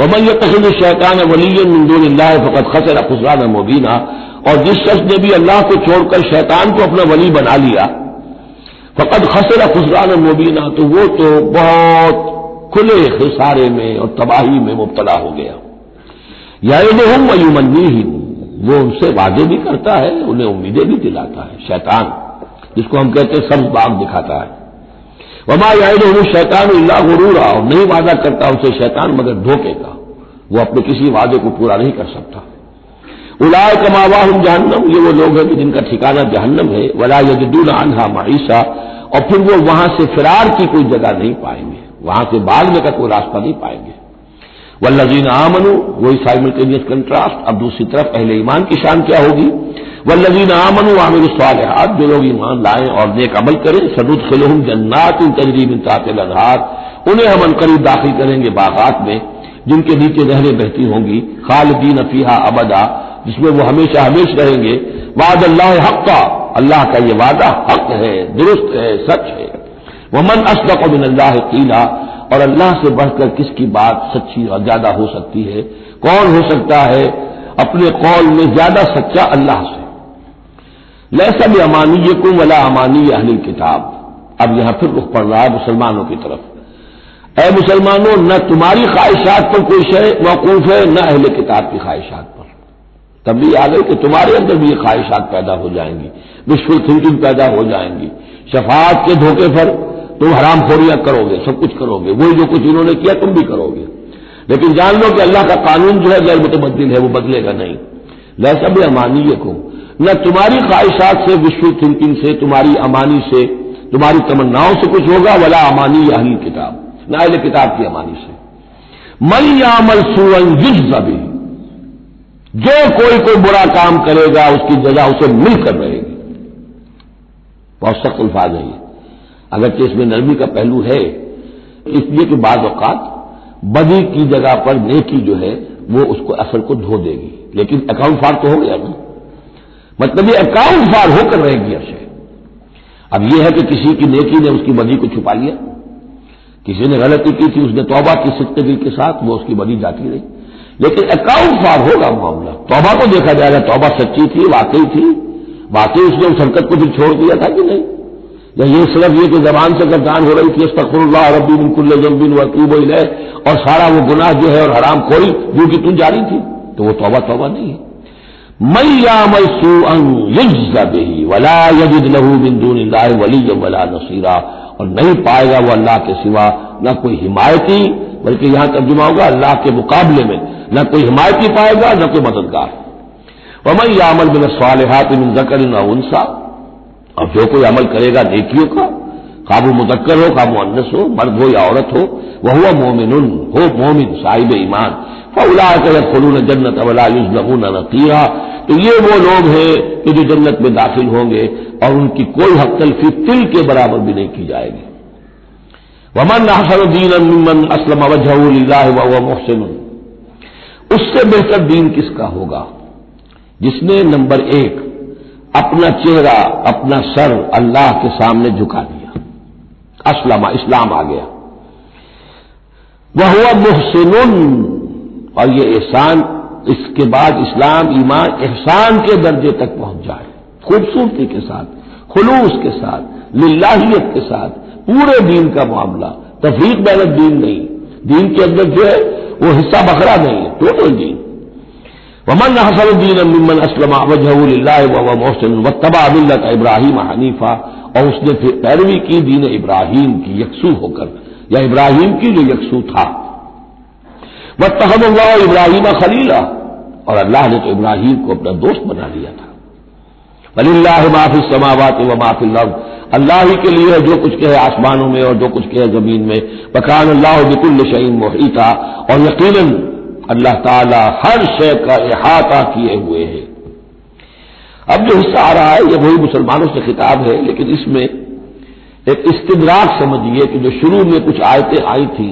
वमन तखद शैतान वली मंदून फ़कत खसर खुसरान मुबीना और जिस शख्स ने भी अल्लाह को छोड़कर शैतान को अपना वली बना लिया फ़कत खसर खुसरान मुबीना तो वो तो बहुत खुले खिसारे में और तबाही में मुबतला हो गया यादहम वयुमनी ही वो उनसे वादे भी करता है उन्हें उम्मीदें भी दिलाता है शैतान जिसको हम कहते हैं सब्ज बाग दिखाता है वमा याद शैतान अल्लाह गुरूरा। और नहीं वादा करता उसे शैतान मगर धोखे का वो अपने किसी वादे को पूरा नहीं कर सकता। उलाय कमावा हम जहन्नम, ये वो लोग हैं कि जिनका ठिकाना जहन्नम है। वला यजदून अनहा माईसा। और फिर वो वहाँ से फिरार की कोई जगह नहीं पाएँगे। वहाँ से भागने का कोई रास्ता नहीं पाएँगे। वल्लजीन आमनु, वही साइमल्टेनियस कंट्रास्ट। अब दूसरी तरफ़ पहले ईमान की शान क्या होगी? वल्लजीन आमनु आमिर स्वालहात जो लोग ईमान लाएँ और नेक अमल करें, सदुद खिलहम जन्नात इन तजरीब तातिल उन्हें हम अनकरीब दाखिल करेंगे बागात में, जिनके नीचे नहरें बहती होंगी, खालदीन अफीहा अबदा, जिसमें वो हमेशा हमेश रहेंगे। वाद अल्लाह हक का अल्लाह का ये वादा हक है, दुरुस्त है, सच है। वमन असदक मिन अल्लाह कीला, और अल्लाह से बढ़कर किसकी बात सच्ची और ज़्यादा हो सकती है? कौन हो सकता है अपने कौल में ज़्यादा सच्चा अल्लाह से? लैसा भी अमानी कुम वला अमानी अहली किताब। अब यहाँ फिर रुख पड़ रहा है मुसलमानों की तरफ़। अः मुसलमानों, न तुम्हारी ख्वाहिशात पर कोई शय मौकूफ है, न अहले किताब की ख्वाहिशात पर। तब भी आ गई कि तुम्हारे अंदर भी ये ख्वाहिशात पैदा हो जाएँगी विश्व थिंकिंग पैदा हो जाएँगी। शफात के धोखे पर तुम हराम खोरियाँ करोगे, सब कुछ करोगे, वही जो कुछ इन्होंने किया तुम भी करोगे। लेकिन जान लो कि अल्लाह का कानून जो है गैर मुतबदिल है, वो बदलेगा नहीं। लैसा भी अमानी को न तुम्हारी ख्वाहिशात से विश्व थिंकिंग से, तुम्हारी अमानी से, तुम्हारी तमन्नाओं से कुछ होगा, वला अमानी अहली किताब। न अहल किताब की अमानी से। मन यामल सुवन जुज जो कोई कोई बुरा काम करेगा, उसकी जजा उसे मिलकर रहेगी। बहुत सख्त अल्फाज है अगरचे इसमें नरमी का पहलू है, इसलिए कि बाद अवकात बदी की जगह पर नेकी जो है, वो उसको असर को धो देगी। लेकिन अकाउंट फार तो हो गया ना। मतलब ये अकाउंट फार होकर रहेगी अर्श अब यह है कि किसी की नेकी ने उसकी बदी को छुपा लिया। किसी ने गलती की थी, उसने तोबा की सिक्तगी के साथ, वो उसकी बदी जाती रही। लेकिन अकाउंट फार होगा मामला। तोबा को देखा जाएगा, तोबा सच्ची थी, वाकई थी। वाकई उसने उस हरकत को फिर छोड़ दिया था कि नहीं? या ये सिर्फ़ ये कि जबान से अगर गर्दान हो रही थी रबी बिनकुल्ल जम्बिन वकीब और सारा वो गुनाह जो है और हराम खोरी, जो कि तुम जारी थी तो वो तोबा तोबा नहीं है। वला नसीरा और नहीं पाएगा वो अल्लाह के सिवा न कोई हिमायती, बल्कि यहाँ तर्जुमा होगा अल्लाह के मुकाबले में। न कोई हिमायती पाएगा, न कोई मददगार। वमई यामल बिन स्वालहात मिन जकर न उनसा और जो कोई अमल करेगा नेकियों का, काबू मुदक्कर हो, काबू अन्नस हो, मर्द हो या औरत हो, वह हुआ मोमिन हो मोमिन, साहिब ईमान। फौला खुलून जन्नत अवला युजलमून नतीरा तो ये वो लोग हैं कि जो जन्नत में दाखिल होंगे और उनकी कोई हक तलफी तिल के बराबर भी नहीं की जाएगी। वमन हसनुद्दीन अमन असलम मोहसिन उससे बेहतर दीन किसका होगा? जिसने नंबर एक, अपना चेहरा, अपना सर अल्लाह के सामने झुका दिया। असलमा, इस्लाम आ गया। वह हुआ मुहसिन और ये एहसान इसके बाद इस्लाम, ईमान, एहसान के दर्जे तक पहुँच जाए। खूबसूरती के साथ, खलूस के साथ, लिल्लाहियत के साथ, पूरे दीन का मामला। तफरीक बैन दीन नहीं, दीन के अंदर जो है, वो हिस्सा बकरा नहीं है टोटल दीन वमन हसनुद्दीन मिमन असलम वजह मोहसिन व तबा मिल्लत इब्राहिम हनीफा। और उसने फिर पैरवी की दीन इब्राहिम की, यकसू होकर, या इब्राहिम की जो यकसू था। वह तहम इब्राहिम खलीला। और अल्लाह ने तो इब्राहिम को अपना दोस्त बना लिया था। वलील्लाह माफ़ी समावत व माफ़ी लव अल्लाह ही के लिए जो कुछ कहे आसमानों में और जो कुछ कहे ज़मीन में। बकान अल्लाह बिकुल शहीन मोहिता। और यकीन अल्लाह ताला हर शय का अहाता किए हुए है। अब जो हिस्सा आ रहा है यह वही मुसलमानों से खिताब है। लेकिन इसमें एक इस्तराक समझिए कि जो शुरू में कुछ आयतें आई थी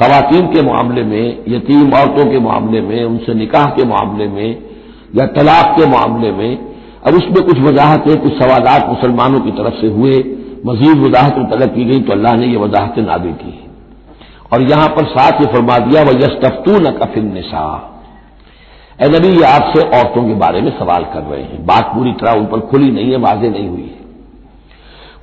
खातन के मामले में, यतीम औरतों के मामले में, उनसे निकाह के मामले में, या तलाक के मामले में, अब उसमें कुछ वजाहतें, कुछ सवालत मुसलमानों की तरफ़ से हुए। मजीद वजाहतें तलब की गई तो अल्लाह ने यह वजाहतें नादिल की और यहाँ पर साथ ये फरमा दिया वह यस्तफ्तू न कफिन निशा ए नबी, ये आपसे औरतों के बारे में सवाल कर रहे हैं। बात पूरी तरह उन पर खुली नहीं है वाजे नहीं हुई है।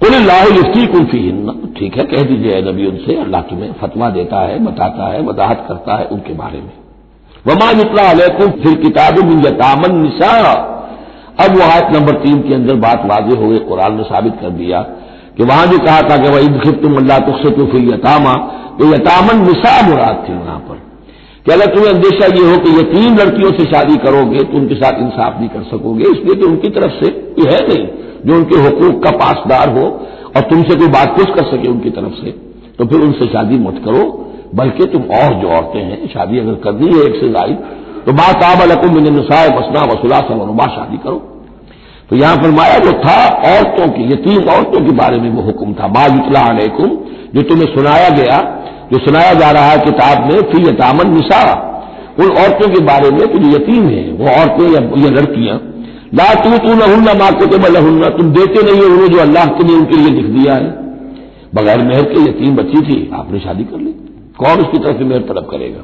कुल लाफ्ती कुल्फी हिन्ना ठीक है, कह दीजिए नबी उनसे, अल्लाह तुम्हें फतवा देता है, बताता है, वजाहत करता है उनके बारे में। वमा निकला अलैकुम फिर किताब यतामन निशा। अब वो आयत नंबर तीन के अंदर बात वाजे हो गई, कुरान ने साबित कर दिया कि वहाँ जो कहा था कि वह इदखिर तुम अल्लाह तुखसे तो फिर यतामा। तो यतामन निशा मुराद थी वहाँ पर। कि अगर तुम्हें अंदेशा यह हो कि ये तीन लड़कियों से शादी करोगे तो उनके साथ इंसाफ नहीं कर सकोगे, इसलिए कि उनकी तरफ़ से ये है नहीं। जो उनके हकूक का पासदार हो और तुमसे कोई बात कुछ कर सके उनकी तरफ़ से तो फिर उनसे शादी मत करो, बल्कि तुम और जो औरतें हैं, शादी अगर करनी है एक से जायद तो माँ ताब अलकुम नसाय बसना वसुला सवनुमा शादी करो। तो यहाँ फरमाया जो था औरतों की, यतीम औरतों के बारे में वो हुक्म था। मा युतला जो तुम्हें सुनाया गया, जो सुनाया जा रहा है किताब में फिर यतामन निशा उन औरतों के बारे में कि जो यतीम है। वो औरतें या, ये लड़कियाँ ला तू तू न हन्ना माँ को हन्ना तुम देते नहीं हो उन्हें जो अल्लाह ने उनके लिए लिख दिया है। बगैर मेहर के यतीम बच्ची थी, आपने शादी कर ली। कौन उसकी तरफ़ से मेहर तलब करेगा?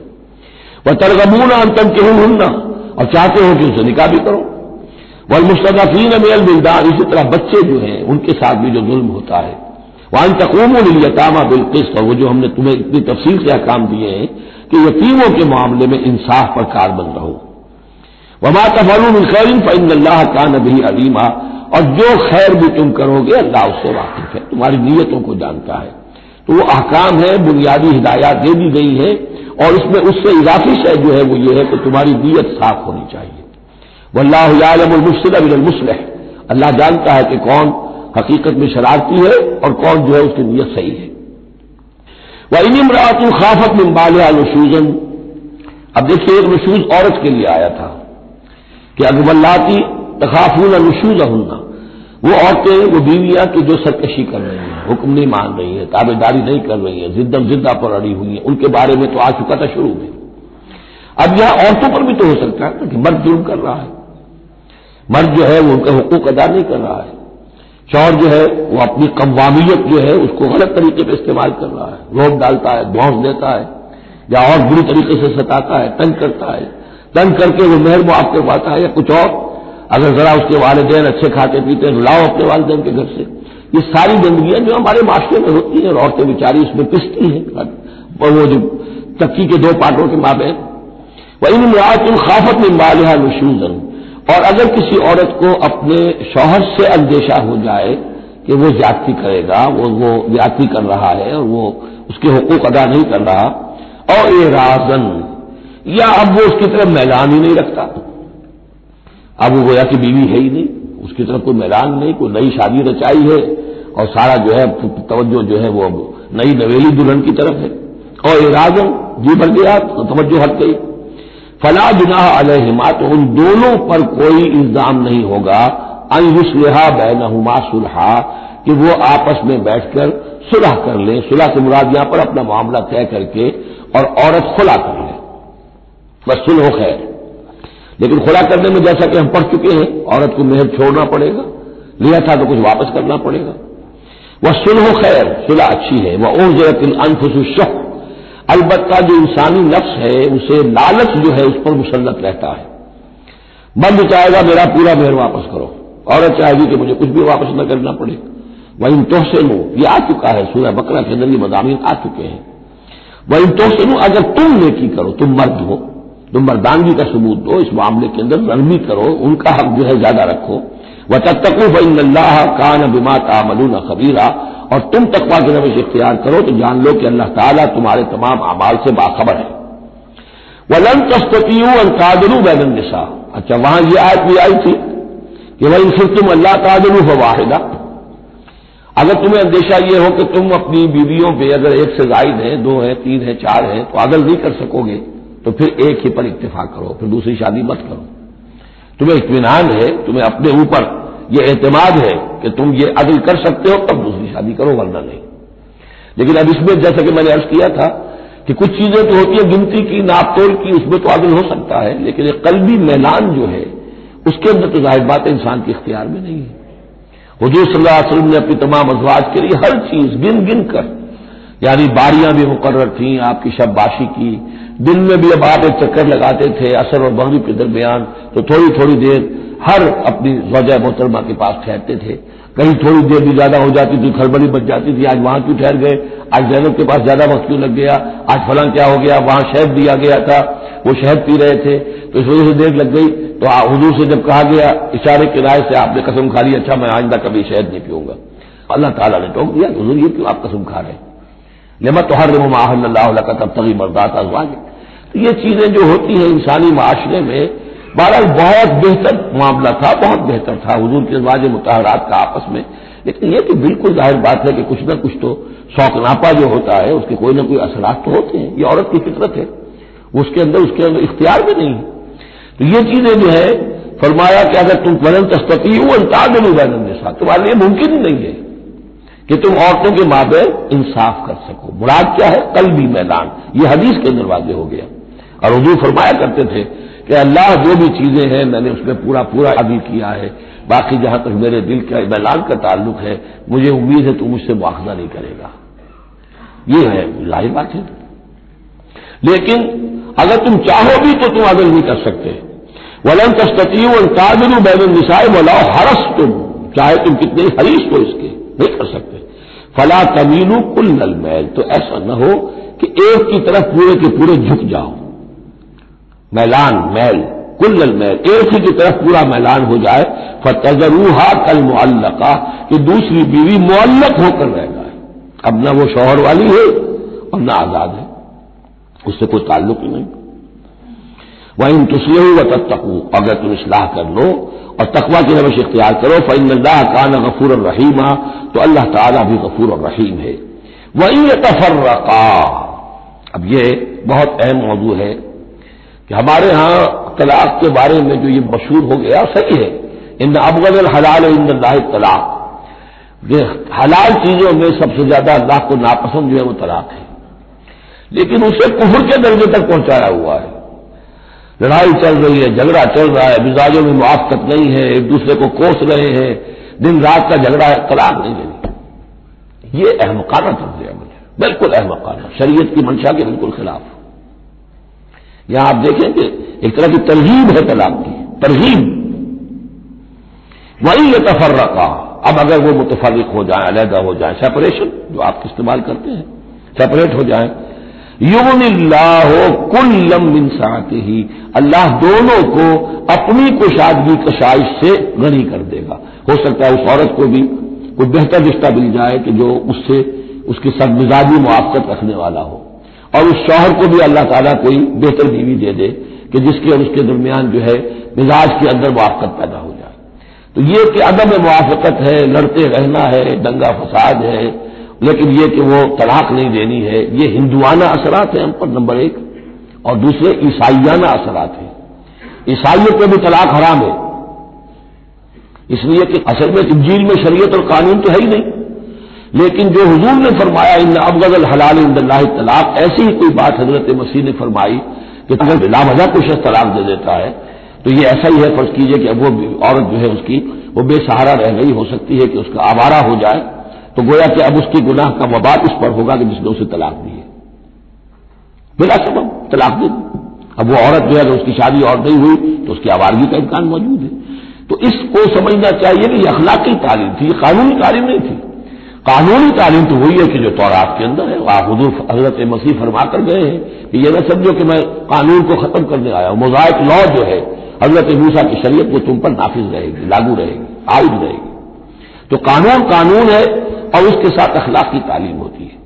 वह तरगमून अंतम के हन्ना और चाहते हो कि उसे निकाह भी करो। वल मुस्तफ़ीन मेल बिलदान इसी तरह बच्चे जो हैं, उनके साथ भी जो जुल्म होता है। वान तकूम यतामा बिलकिस्त और वो जो हमने तुम्हें इतनी तफसील से अहकाम दिए हैं कि यतीमों के मामले में इंसाफ पर कारबंद रहो। वमा तफलून खैरिन फ़ैन अल्लाह का नबी अलीमा। और जो खैर भी तुम करोगे, अल्लाह उससे वाकिफ है। तुम्हारी नीयतों को जानता है। तो वो अहकाम है, बुनियादी हिदायत दे दी गई है, और उसमें उससे इजाफी शय जो है, वो ये है कि तुम्हारी नीयत साफ़ होनी चाहिए। वल्लाहमुसलम मुसलह। अल्लाह जानता है कि कौन हकीकत में शरारती है, और कौन जो है उसकी नीयत सही है। वह इन इमरात खाफत में बाल नशूजन अब देखिए, एक नशूज औरत के लिए आया था। कि अगवल्लाती तखाफून नशूज हन्ना वो औरतें, वो बीवियाँ कि जो सरकशी कर रही हैं, हुक्म नहीं मान रही है, ताबेदारी नहीं कर रही है, जिद्दम जिद्दा पर अड़ी हुई है, उनके बारे में तो आ चुका था शुरू में। अब यहाँ औरतों पर भी तो हो सकता है ना कि मर्द जुर्म कर रहा है। मर्द जो है वो उनका हुकूक अदा नहीं कर रहा है। चौर जो है, वो अपनी कवामियत जो है, उसको गलत तरीके पर इस्तेमाल कर रहा है। रोक डालता है धौस देता है, या और बुरी तरीके से सताता है, तंग करता है। तंग करके वो मेहर मुआफ करवाता है या कुछ और। अगर जरा उसके वालदेन अच्छे खाते पीते हैं तो लाओ अपने वालदेन के घर से। ये सारी गंदगियाँ जो हमारे माशरे में होती हैं औरतें बेचारी उसमें पिसती हैं। और वो जो तक्की के दो पार्टों के मापे वह इन तुम खाफत में मालिहा नशूजन। और अगर किसी औरत को अपने शौहर से अंदेशा हो जाए कि वो जाति करेगा, वो वो जाति कर रहा है और वो उसके हकूक अदा नहीं कर रहा और ये राजन या अब वो उसकी तरफ़ मैलान ही नहीं रखता। अब वो गोया की बीवी है ही नहीं, उसकी तरफ़ कोई मैलान नहीं, कोई नई शादी रचाई है, और सारा जो है तवज्जो जो है वो अब नई नवेली दुल्हन की तरफ़ है। और ये जी भर गया तो तवज्जो हट गई। फला जुनाह अलहिमा तो उन दोनों पर कोई इल्ज़ाम नहीं होगा अनयुसलहा बैनहुमा सुलहा, कि वो आपस में बैठकर सुलह कर लें। सुलह से मुराद यहाँ पर अपना मामला तय करके और औरत खुला कर ले। बस सुलह खैर। लेकिन खुला करने में जैसा कि हम पढ़ चुके हैं, औरत को मेहर छोड़ना पड़ेगा, लिया था तो कुछ वापस करना पड़ेगा। वह सुलह खैर, सुलह अच्छी है। वह ओजरत अनफुसुशक अलबत्ता जो इंसानी नफ्स है, उसे लालच जो है, उस पर मुसलत रहता है। बंद चाहेगा, मेरा पूरा मेहर वापस करो। औरत चाहेगी कि मुझे कुछ भी वापस न करना पड़े। वहीं तोहसेनु, ये आ चुका है सूर्य बकरा के अंदर ये मदामी आ चुके हैं। वह वहीं तोहसेनु, अगर तुम नेकी करो, तुम मर्द हो। तुम मर्दानगी का सबूत दो, इस मामले के अंदर नरमी करो, उनका हक जो है ज़्यादा रखो। व तत्तकूफ अल्लाह कान बिमा तामलून खबीरा, और तुम तकवा की रविश इख्तियार करो तो जान लो कि अल्लाह ताला तुम्हारे तमाम अमाल से बाखबर है। वलन तस्ततीयू अंतादलू बैन निशा अच्छा वहाँ यह आयत भी आई थी कि वही फिर तुम अल्लाह तादलू हो वाहिदा। अगर तुम्हें अंदेशा यह हो कि तुम अपनी बीवियों पे अगर एक से जायद है, दो है, तीन है, चार है तो अदल नहीं कर सकोगे। तो फिर एक ही पर इतफाक करो, फिर दूसरी शादी मत करो। तुम्हें इतमान है, तुम्हें अपने ऊपर यह एतमाद है कि तुम ये अदल कर सकते हो तब दूसरी शादी करो, वरना नहीं। लेकिन अब इसमें जैसा कि मैंने अर्ज़ किया था कि कुछ चीज़ें तो होती है, गिनती की, नापतोल की, उसमें तो अदल हो सकता है, लेकिन एक कलबी मैलान जो है, उसके अंदर तो ज़ाहिर बात इंसान के इख्तियार में नहीं है। हजूर सल्लल्लाहु ने अपनी तमाम अजवाज के लिए हर चीज़ गिन गिन कर, यानी बारियाँ भी मुकर थी, आपकी शबबाशी की दिन में भी अब आप एक चक्कर लगाते थे, असर और मगरब के दरमियान तो थोड़ी थोड़ी देर हर अपनी वजह मोहतरमा के पास ठहरते थे। कहीं थोड़ी देर भी ज़्यादा हो जाती थी, खड़बड़ी बच जाती थी, आज वहाँ क्यों ठहर गए? आज जैनब के पास ज़्यादा वक्त क्यों लग गया? आज फलां क्या हो गया? वहाँ शहद दिया गया था, वो शहद पी रहे थे। तो इस वजह से देर लग गई। तो हजूर से जब कहा गया, इशारे के राय से आपने कसम खा ली अच्छा मैं आइंदा कभी शहद नहीं पीऊँगा। अल्लाह ताला ने टोक दिया, हजूर, ये क्यों आप कसम खा रहे लेमा तो हर माहल्ला का तब तक मर्दात तो ये चीज़ें जो होती हैं इंसानी माशरे में, बहरहाल बहुत बेहतर मामला था, बहुत बेहतर था हजूर के वाज मुताहरात का आपस में। लेकिन यह कि बिल्कुल ज़ाहिर बात है कि कुछ ना कुछ तो शौकनापा जो होता है, उसके कोई ना कोई असरात तो होते हैं। ये औरत की फितरत है। उसके अंदर उसके अंदर इख्तियार भी नहीं तो ये चीज़ें जो है, फरमाया कि अगर तुम वलन तस्तती हो अंताजन बैनसा तुम्हारे लिए मुमकिन नहीं है कि तुम औरतों के माबे इंसाफ कर सको। मुराद क्या है? कल भी मैदान। ये हदीस के अंदर हो गया। और हजूर फरमाया करते थे कि अल्लाह जो भी चीज़ें हैं, मैंने उसमें पूरा पूरा अदी किया है। बाकी जहाँ तक मेरे दिल का मैलान का ताल्लुक है, मुझे उम्मीद है तू मुझसे मुआवजा नहीं करेगा। ये है लाही बात है। लेकिन अगर तुम चाहो भी तो तुम अदल नहीं कर सकते। वलन तस्तती और काबिल बैन निसाए बोलाओ हरस तुम चाहे तुम कितने हरीश हो इसके, नहीं कर सकते। फला तमीलू कुल नल मैल। तो ऐसा न हो कि एक की तरफ़ पूरे के पूरे झुक जाओ। मैलान, मैल कुल्ल मैल, एक ही की तरफ़ पूरा मैलान हो जाए, फतजरूहा कल मुअल्लका, कि दूसरी बीवी मुअल्लक होकर रह जाए। अब न वो शोहर वाली है, और न आज़ाद है। उससे कोई ताल्लुक ही नहीं। वहीं तुसलू व तत्तकू, अगर तुम इसलाह कर लो, और तकवा की रवश इख्तियार करो अल्लाह कान गफूर और रहीमा तो अल्लाह ताला भी गफूर और रहीम है। वही तफर्रका, अब ये बहुत अहम मौजू है। कि हमारे यहाँ तलाक के बारे में जो ये मशहूर हो गया, सही है। इन अबगल हलाल इन तलाक। ये हलाल चीज़ों में सबसे ज़्यादा अल्लाह को नापसंद जो है वो तलाक है। लेकिन उसे कुफर के दर्जे तक पहुँचाया हुआ है। लड़ाई चल रही है, झगड़ा चल रहा है, मिजाजों में मुआफत नहीं है, एक दूसरे को कोस रहे हैं, दिन रात का झगड़ा है, तलाक नहीं देनी ये अहमकाना तर्ज है मुझे बिल्कुल अहमकाना शरीयत की मंशा के बिल्कुल खिलाफ। यहाँ आप देखेंगे, एक तरह की तरजीब है तलाक की तरजीब वही ये तफर्रका अब अगर वो मुतफरक हो जाए, अलहदा हो जाए, सेपरेशन जो आप इस्तेमाल करते हैं, सेपरेट हो जाए। यून हो कुल्लम इंसाते ही अल्लाह दोनों को अपनी कुशादगी कशाइश से गनी कर देगा। हो सकता है उस औरत को भी कोई बेहतर रिश्ता मिल जाए कि जो उससे, उसकी सदमिजाजी मुआवत रखने वाला हो। और उस शौहर को भी अल्लाह ताला कोई बेहतर बीवी दे दे कि जिसके और उसके दरमियान जो है मिजाज के अंदर मुआफ़त पैदा हो जाए। तो ये कि अदम मुआफ़त है, लड़ते रहना है, दंगा फसाद है, लेकिन ये कि वो तलाक नहीं देनी है, ये हिंदुआना असरात है हम पर, नंबर एक। और दूसरे, ईसाइयाना असरात हैं। ईसाइयों पर भी तलाक हराम है। इसलिए कि असल में इंजील में शरीयत और कानून तो है ही नहीं। लेकिन जो हजूर ने फरमाया इन अबगल हलाल इंदल्ला तलाक, ऐसी ही कोई बात हज़रत मसीह ने फरमाई कि अगर बिला वजह कोई तलाक दे देता है। तो ये ऐसा ही है, फ़र्ज़ कीजिए कि अब वो औरत जो है उसकी, वो बेसहारा रह गई, हो सकती है कि उसका आवारा हो जाए। तो गोया कि अब उसकी गुनाह का मबाद उस पर होगा कि जिसने उसे तलाक दी है। बिला सबब, तलाक दे अब वो औरत जो है, अगर उसकी शादी और नहीं हुई तो उसकी आवारगी का इम्कान मौजूद है। तो इसको समझना चाहिए कि अखलाकी तालीम थी कानूनी तालीम नहीं थी। कानूनी तालीम तो वही है कि जो तौरात के अंदर है। आप हजूर हज़रत मसीह फरमा कर गए हैं ये ना समझो कि मैं कानून को खत्म करने आया हूँ। मोजाइक लॉ जो है, हज़रत मूसा की शरीयत वो तुम पर नाफिज रहेगी, लागू रहेगी आयुध रहेगी। तो कानून कानून है और उसके साथ अखलाक की तालीम होती है।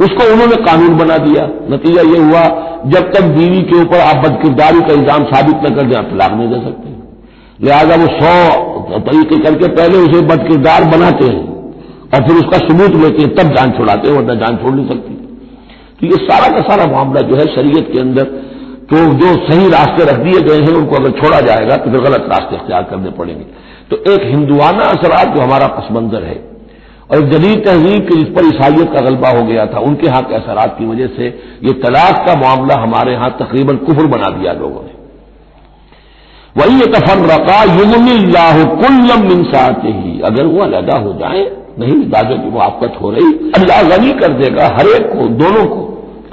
उसको उन्होंने कानून बना दिया। नतीजा ये हुआ, जब तक बीवी के ऊपर आप बदकिरदारी का इल्ज़ाम साबित न कर दें, आप तलाक नहीं दे सकते। लिहाजा वो सौ तरीके करके पहले उसे बदकिरदार बनाते हैं। और फिर उसका सबूत लेते हैं, तब जान छुड़ाते हैं, वरना जान छोड़ नहीं सकती। तो ये सारा का सारा मामला जो है शरीयत के अंदर तो जो सही रास्ते रख दिए गए हैं, उनको अगर छोड़ा जाएगा तो फिर गलत रास्ते अख्तियार करने पड़ेंगे। तो एक हिंदुआना असरात जो हमारा पसमंजर है, और एक जदीद तहजीब के जिस पर ईसाइत का गलबा हो गया था, उनके यहाँ के असरात की वजह से ये तलाक का मामला हमारे यहाँ तकरीबन कुफर बना दिया लोगों ने। वही ये तफर्रका युगमिल्लाह कुल्लम इंसाते ही अगर वो अलहदा हो जाए नहीं, दादों की मुआफत हो रही अल्लाह गनी कर देगा हर एक को, दोनों को,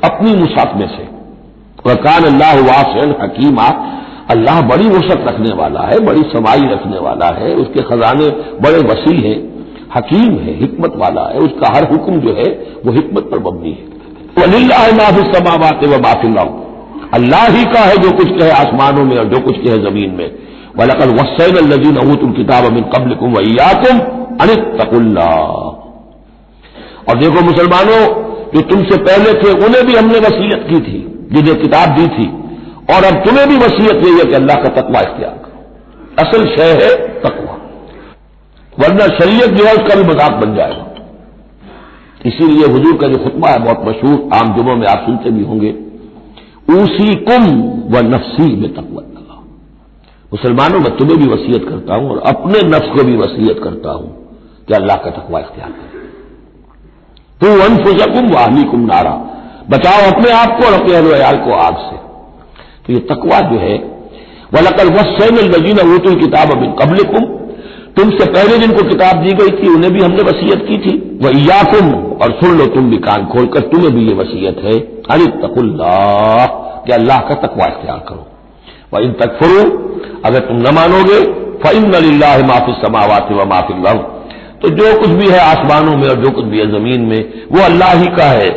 अपनी मुसाफ में से। वकान अल्लाह वासन हकीमा, अल्लाह बड़ी वसत रखने वाला है, बड़ी समाई रखने वाला है, उसके खजाने बड़े वसी हैं, हकीम है, हिकमत वाला है, उसका हर हुक्म जो है, वो हिकमत पर मबनी है। वलील्ला माफ़ी समावात व माफिल्ला अल्लाह ही का है जो कुछ कहे आसमानों में और जो कुछ कहे ज़मीन में। वलकल वसैन लजीन अवतुल किताब अमिन कबल कुम वैयाकुम अनितकुल्ला और देखो मुसलमानों, जो तुमसे पहले थे, उन्हें भी हमने वसीयत की थी, जिन्हें किताब दी थी। और अब तुम्हें भी वसीयत यही है कि अल्लाह का तकवा इख्तियार करो। असल शय है तकवा। वरना शरीयत जो है, उसका भी मज़ाक बन जाएगा। इसीलिए हजूर का जो खुतबा है, बहुत मशहूर, आम जुमों में आप सुनते भी होंगे। उसी कुम व नफसी में तकवा। मुसलमानों में तुम्हें भी वसीयत करता हूँ और अपने नफ्स को भी वसीयत करता हूँ कि अल्लाह का तकवा इख्तियार करें। तू अनफुजकुम वाहली कुम नारा। बचाओ अपने आप को और अपने अहल को आग से। तो ये तकवा जो है वलकल वसैन लजीन वतुल किताब अबिन कबल कुम तुमसे पहले जिनको किताब दी गई थी, उन्हें भी हमने वसीयत की थी। वह याकुम और सुन लो तुम भी कान खोलकर, तुम्हें भी ये वसीयत है। अरे तकुल्ला कि अल्लाह का तकवा इख्तियार करो। वह इन तकफरू, अगर तुम न मानोगे फ़ैन अल्लाह माफ़ी समावत व माफ़ी लव तो जो कुछ भी है आसमानों में और जो कुछ भी है ज़मीन में, वो अल्लाह ही का है।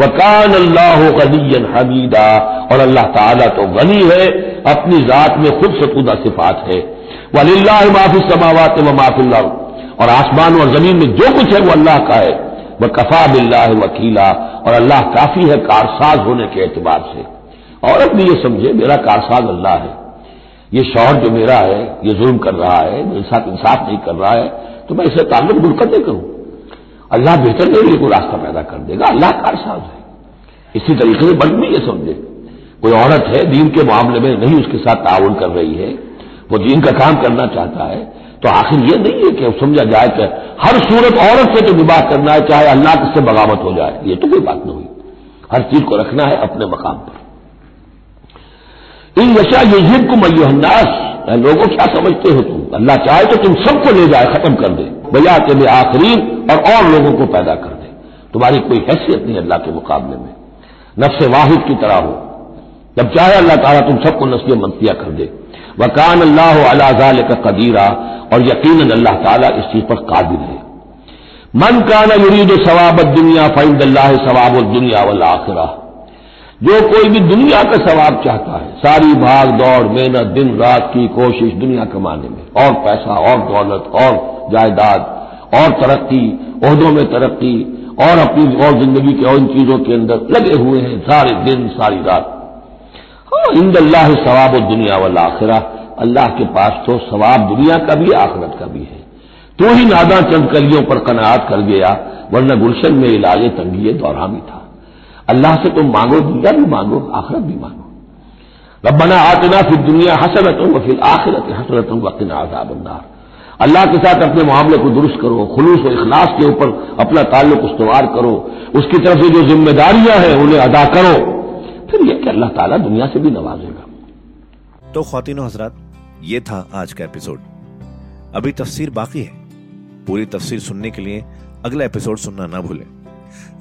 वकान अल्लाह गनीन हमीदा, और अल्लाह ताला तो गनी है, अपनी जात में खुद सतुदा सिफात है। वल्ला माफ़ी समावत व माफिल्ला और आसमान और ज़मीन में जो कुछ है, वो अल्लाह का है। वह कफा बिल्ला वकीला, और अल्लाह काफ़ी है कारसाज होने के एतबार से। औरत भी ये समझे, मेरा कारसाज अल्लाह है। ये शौहर जो मेरा है, ये जुल्म कर रहा है, मेरे साथ इंसाफ नहीं कर रहा है तो मैं इसे ताल्लुक दुर्कते करूँ अल्लाह बेहतर नहीं लिए कोई रास्ता पैदा कर देगा। अल्लाह कारसाज है। इसी तरीके से बंद भी ये समझे, कोई औरत है, दीन के मामले में नहीं उसके साथ ताउन कर रही है, वो दीन का काम करना चाहता है तो आखिर ये नहीं है कि समझा जाए कि हर सूरत औरत से तो विवाह करना है, चाहे अल्लाह से बगावत हो जाए। ये तो कोई बात नहीं हुई। हर चीज़ को रखना है अपने मकाम पर। इन यशा युजिब को मैनास लोगों, क्या समझते हो तुम? अल्लाह चाहे तो तुम सबको ले जाए, खत्म कर दे। भैया के लिए आखरीन और और लोगों को पैदा कर दे। तुम्हारी कोई हैसियत नहीं अल्लाह के मुकाबले में। नफ्स वाहिद की तरह हो। जब चाहे अल्लाह ताला तुम सबको नस्ल मनतिया कर दे। वकान अल्लाह अलाजाल का कदीरा, और यकीन अल्लाह ताला इस चीज़ पर काबिल है। मन काना युरीद सवाबत दुनिया फ़ैद अल्लाह सवाब दुनिया वाल आखिरा। जो कोई भी दुनिया का सवाब चाहता है, सारी भाग दौड़, मेहनत, दिन, रात की कोशिश दुनिया कमाने में, और पैसा, और दौलत, और जायदाद, और तरक्की अहदों में तरक्की, और अपनी, और ज़िंदगी के और इन चीज़ों के अंदर लगे हुए हैं, सारे दिन, सारी रात। हाँ इंद अल्लाह सवाब दुनिया वाला आखिरा। अल्लाह के पास तो सवाब दुनिया का भी, आखिरत का भी है। तो ही नादा चंद कलियों पर कनात कर गया, वरना गुलशन में इलाज तंगी दौरा भी था। अल्लाह से तुम मांगो दुनिया भी मांगो, आखिरत भी मांगो। रबना आतना फिर दुनिया हसरत व फिर आखिरत हसरत वकीन आजाबंदार अल्लाह के साथ अपने मामले को दुरुस्त करो, खुलूस और इखलास के ऊपर अपना ताल्लुक इस्तेमाल करो। उसकी तरफ़ से जो जिम्मेदारियाँ हैं, उन्हें अदा करो। फिर यह कि अल्लाह ताला दुनिया से भी नवाजेगा। तो खातिन हजरात, ये था आज का एपिसोड। अभी तफसीर बाकी है। पूरी तफसीर सुनने के लिए अगला एपिसोड सुनना ना भूलें।